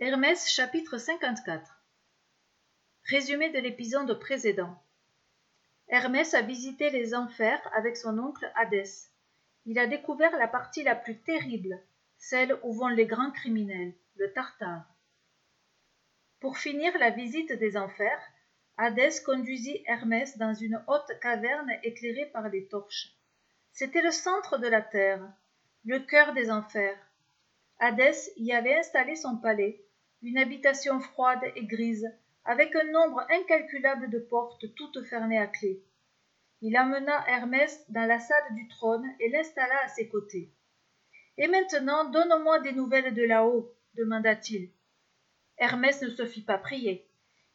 Hermès chapitre 54 Résumé de l'épisode précédent. Hermès a visité les enfers avec son oncle Hadès. Il a découvert la partie la plus terrible, celle où vont les grands criminels, le Tartare. Pour finir la visite des enfers, Hadès conduisit Hermès dans une haute caverne éclairée par des torches. C'était le centre de la terre, le cœur des enfers. Hadès y avait installé son palais, une habitation froide et grise, avec un nombre incalculable de portes toutes fermées à clé. Il amena Hermès dans la salle du trône et l'installa à ses côtés. Et maintenant, donne-moi des nouvelles de là-haut, demanda-t-il. Hermès ne se fit pas prier.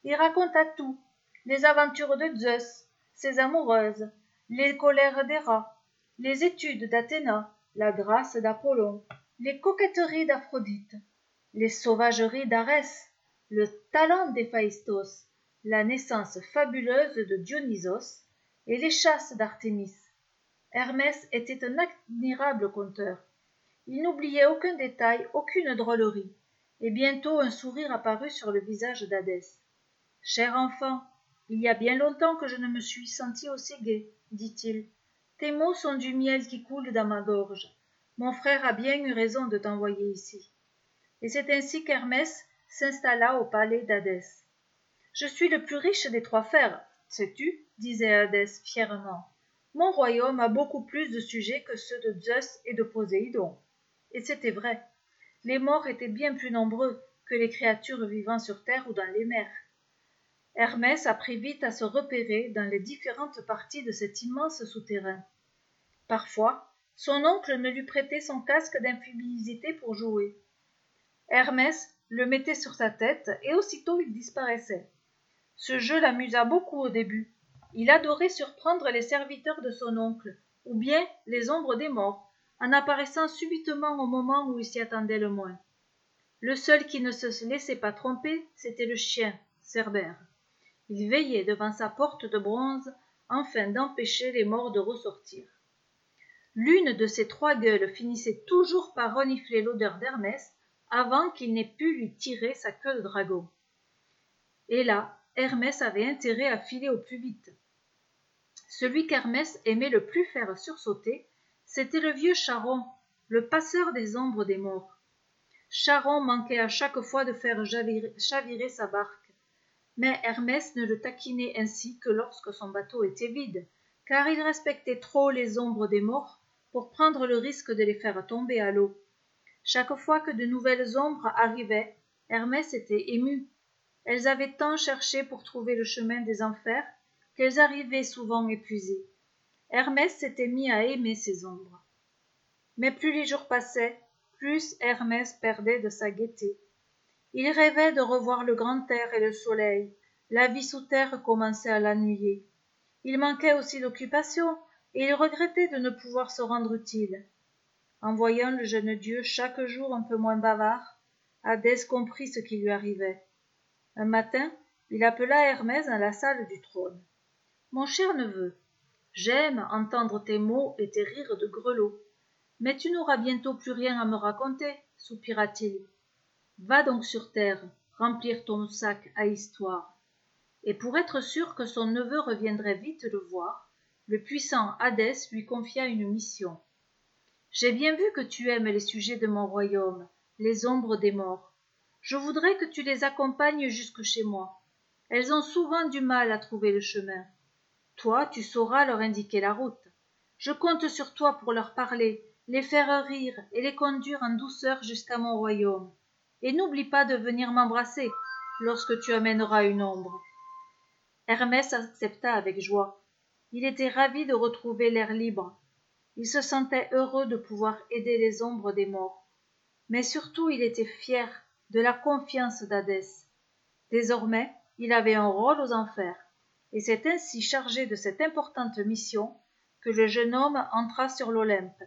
Il raconta tout, les aventures de Zeus, ses amoureuses, les colères des rats, les études d'Athéna, la grâce d'Apollon, les coquetteries d'Aphrodite, les sauvageries d'Arès, le talent d'Héphaïstos, la naissance fabuleuse de Dionysos et les chasses d'Artémis. Hermès était un admirable conteur. Il n'oubliait aucun détail, aucune drôlerie, et bientôt un sourire apparut sur le visage d'Hadès. Cher enfant, il y a bien longtemps que je ne me suis senti aussi gai, dit-il. Tes mots sont du miel qui coule dans ma gorge. Mon frère a bien eu raison de t'envoyer ici. Et c'est ainsi qu'Hermès s'installa au palais d'Hadès. Je suis le plus riche des trois fers, sais-tu disait Hadès fièrement. Mon royaume a beaucoup plus de sujets que ceux de Zeus et de Poséidon. Et c'était vrai. Les morts étaient bien plus nombreux que les créatures vivant sur terre ou dans les mers. Hermès apprit vite à se repérer dans les différentes parties de cet immense souterrain. Parfois, son oncle ne lui prêtait son casque d'infumilité pour jouer. Hermès le mettait sur sa tête et aussitôt il disparaissait. Ce jeu l'amusa beaucoup au début. Il adorait surprendre les serviteurs de son oncle, ou bien les ombres des morts, en apparaissant subitement au moment où il s'y attendait le moins. Le seul qui ne se laissait pas tromper, c'était le chien, Cerbère. Il veillait devant sa porte de bronze, afin d'empêcher les morts de ressortir. L'une de ces trois gueules finissait toujours par renifler l'odeur d'Hermès avant qu'il n'ait pu lui tirer sa queue de dragon. Et là, Hermès avait intérêt à filer au plus vite. Celui qu'Hermès aimait le plus faire sursauter, c'était le vieux Charon, le passeur des ombres des morts. Charon manquait à chaque fois de faire chavirer sa barque mais Hermès ne le taquinait ainsi que lorsque son bateau était vide, car il respectait trop les ombres des morts pour prendre le risque de les faire tomber à l'eau. Chaque fois que de nouvelles ombres arrivaient, Hermès était ému. Elles avaient tant cherché pour trouver le chemin des enfers qu'elles arrivaient souvent épuisées. Hermès s'était mis à aimer ces ombres. Mais plus les jours passaient, plus Hermès perdait de sa gaieté. Il rêvait de revoir le grand air et le soleil. La vie sous terre commençait à l'ennuyer. Il manquait aussi d'occupation, et il regrettait de ne pouvoir se rendre utile. En voyant le jeune dieu chaque jour un peu moins bavard, Hadès comprit ce qui lui arrivait. Un matin, il appela Hermès dans la salle du trône. Mon cher neveu, j'aime entendre tes mots et tes rires de grelots. Mais tu n'auras bientôt plus rien à me raconter, soupira-t-il. Va donc sur terre, remplir ton sac à histoire. Et pour être sûr que son neveu reviendrait vite le voir, le puissant Hadès lui confia une mission. J'ai bien vu que tu aimes les sujets de mon royaume, les ombres des morts. Je voudrais que tu les accompagnes jusque chez moi. Elles ont souvent du mal à trouver le chemin. Toi, tu sauras leur indiquer la route. Je compte sur toi pour leur parler, les faire rire et les conduire en douceur jusqu'à mon royaume et n'oublie pas de venir m'embrasser lorsque tu amèneras une ombre. Hermès accepta avec joie. Il était ravi de retrouver l'air libre. Il se sentait heureux de pouvoir aider les ombres des morts. Mais surtout il était fier de la confiance d'Hadès. Désormais, il avait un rôle aux enfers, et c'est ainsi chargé de cette importante mission que le jeune homme entra sur l'Olympe.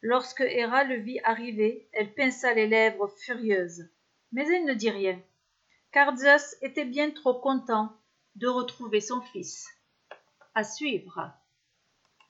Lorsque Héra le vit arriver, elle pinça les lèvres furieuse. Mais elle ne dit rien, car Zeus était bien trop content de retrouver son fils. À suivre.